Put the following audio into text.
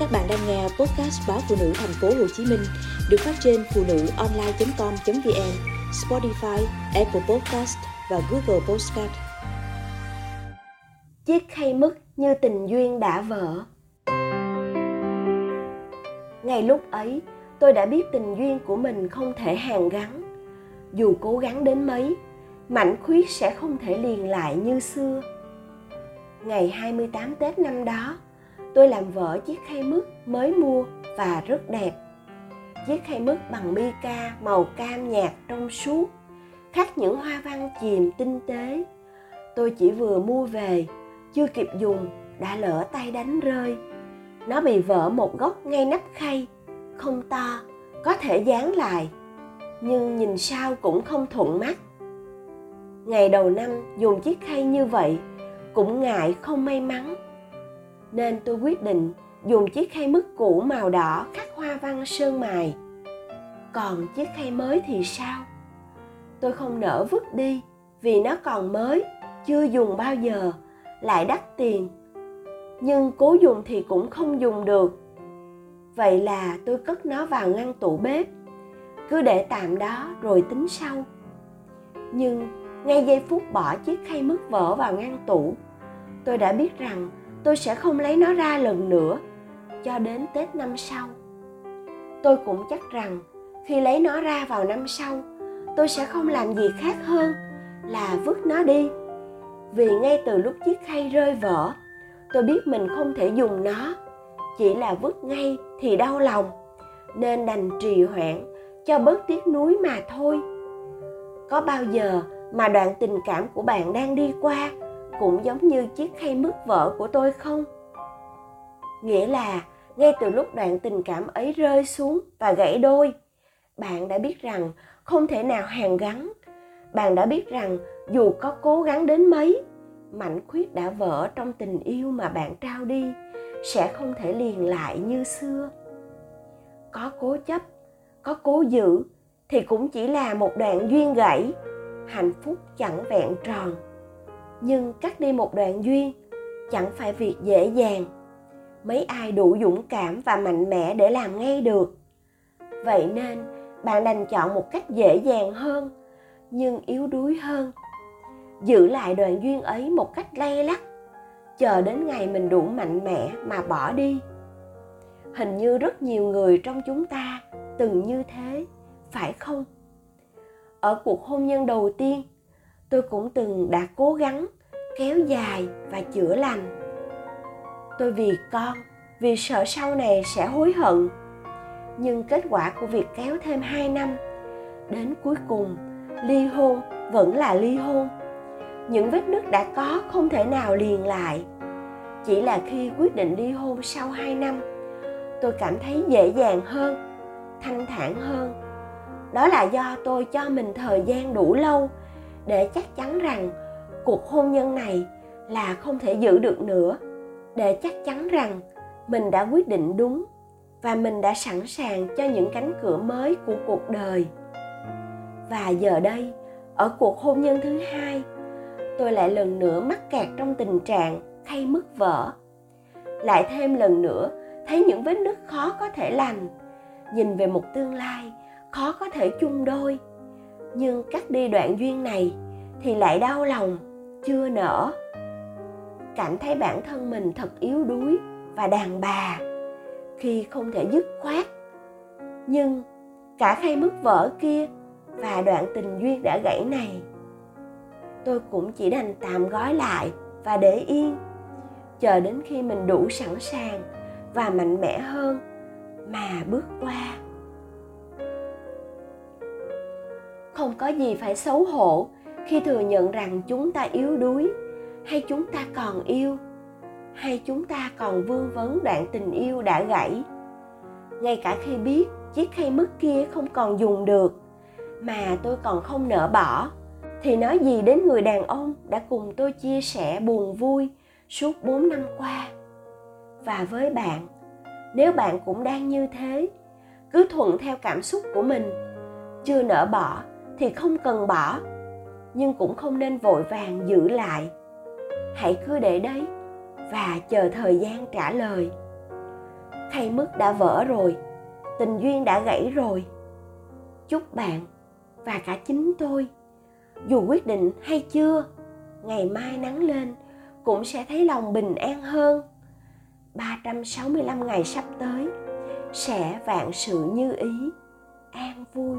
Các bạn đang nghe podcast báo phụ nữ thành phố Hồ Chí Minh được phát trên phụ nữ online.com.vn, Spotify, Apple Podcast và Google Podcast. Chiếc khay mất như tình duyên đã vỡ. Ngay lúc ấy, tôi đã biết tình duyên của mình không thể hàn gắn. Dù cố gắng đến mấy, mảnh khuyết sẽ không thể liền lại như xưa. Ngày 28 Tết năm đó, tôi làm vỡ chiếc khay mứt mới mua và rất đẹp. Chiếc khay mứt bằng mica màu cam nhạt trong suốt, khắc những hoa văn chìm tinh tế. Tôi chỉ vừa mua về, chưa kịp dùng đã lỡ tay đánh rơi. Nó bị vỡ một góc ngay nắp khay, không to, có thể dán lại, nhưng nhìn sao cũng không thuận mắt. Ngày đầu năm dùng chiếc khay như vậy cũng ngại không may mắn nên tôi quyết định dùng chiếc khay mứt cũ màu đỏ khắc hoa văn sơn mài. Còn chiếc khay mới thì sao? Tôi không nỡ vứt đi vì nó còn mới, chưa dùng bao giờ, lại đắt tiền. Nhưng cố dùng thì cũng không dùng được. Vậy là tôi cất nó vào ngăn tủ bếp, cứ để tạm đó rồi tính sau. Nhưng ngay giây phút bỏ chiếc khay mứt vỡ vào ngăn tủ, tôi đã biết rằng tôi sẽ không lấy nó ra lần nữa, cho đến tết năm sau. Tôi cũng chắc rằng, khi lấy nó ra vào năm sau, tôi sẽ không làm gì khác hơn là vứt nó đi. Vì ngay từ lúc chiếc khay rơi vỡ, tôi biết mình không thể dùng nó, chỉ là vứt ngay thì đau lòng, nên đành trì hoãn cho bớt tiếc nuối mà thôi. Có bao giờ mà đoạn tình cảm của bạn đang đi qua cũng giống như chiếc khay mứt vỡ của tôi không? Nghĩa là, ngay từ lúc đoạn tình cảm ấy rơi xuống và gãy đôi, bạn đã biết rằng không thể nào hàn gắn. Bạn đã biết rằng dù có cố gắng đến mấy, mảnh khuyết đã vỡ trong tình yêu mà bạn trao đi sẽ không thể liền lại như xưa. Có cố chấp, có cố giữ thì cũng chỉ là một đoạn duyên gãy, hạnh phúc chẳng vẹn tròn nhưng cắt đi một đoạn duyên, chẳng phải việc dễ dàng. Mấy ai đủ dũng cảm và mạnh mẽ để làm ngay được. Vậy nên, bạn đành chọn một cách dễ dàng hơn, nhưng yếu đuối hơn. Giữ lại đoạn duyên ấy một cách lay lắc, chờ đến ngày mình đủ mạnh mẽ mà bỏ đi. Hình như rất nhiều người trong chúng ta từng như thế, phải không? Ở cuộc hôn nhân đầu tiên tôi cũng từng đã cố gắng kéo dài và chữa lành. Tôi vì con, vì sợ sau này sẽ hối hận. Nhưng kết quả của việc kéo thêm 2 năm, đến cuối cùng, ly hôn vẫn là ly hôn. Những vết nứt đã có không thể nào liền lại. Chỉ là khi quyết định ly hôn sau 2 năm, tôi cảm thấy dễ dàng hơn, thanh thản hơn. Đó là do tôi cho mình thời gian đủ lâu để chắc chắn rằng cuộc hôn nhân này là không thể giữ được nữa, để chắc chắn rằng mình đã quyết định đúng và mình đã sẵn sàng cho những cánh cửa mới của cuộc đời. Và giờ đây, ở cuộc hôn nhân thứ hai, tôi lại lần nữa mắc kẹt trong tình trạng khay mất vỡ lại thêm lần nữa, thấy những vết nứt khó có thể lành nhìn về một tương lai khó có thể chung đôi nhưng cắt đi đoạn duyên này thì lại đau lòng, chưa nở. Cảm thấy bản thân mình thật yếu đuối và đàn bà, khi không thể dứt khoát. Nhưng cả khay mất vỡ kia và đoạn tình duyên đã gãy này, tôi cũng chỉ đành tạm gói lại và để yên, chờ đến khi mình đủ sẵn sàng và mạnh mẽ hơn mà bước qua. Không có gì phải xấu hổ khi thừa nhận rằng chúng ta yếu đuối hay chúng ta còn yêu hay chúng ta còn vương vấn đoạn tình yêu đã gãy ngay cả khi biết chiếc khay mứt kia không còn dùng được mà tôi còn không nỡ bỏ thì nói gì đến người đàn ông đã cùng tôi chia sẻ buồn vui suốt 4 năm qua. Và với bạn, nếu bạn cũng đang như thế, cứ thuận theo cảm xúc của mình, chưa nỡ bỏ thì không cần bỏ, nhưng cũng không nên vội vàng giữ lại. Hãy cứ để đấy và chờ thời gian trả lời. Hay mức đã vỡ rồi, tình duyên đã gãy rồi. Chúc bạn và cả chính tôi, dù quyết định hay chưa, ngày mai nắng lên cũng sẽ thấy lòng bình an hơn. 365 ngày sắp tới, sẽ vạn sự như ý, an vui.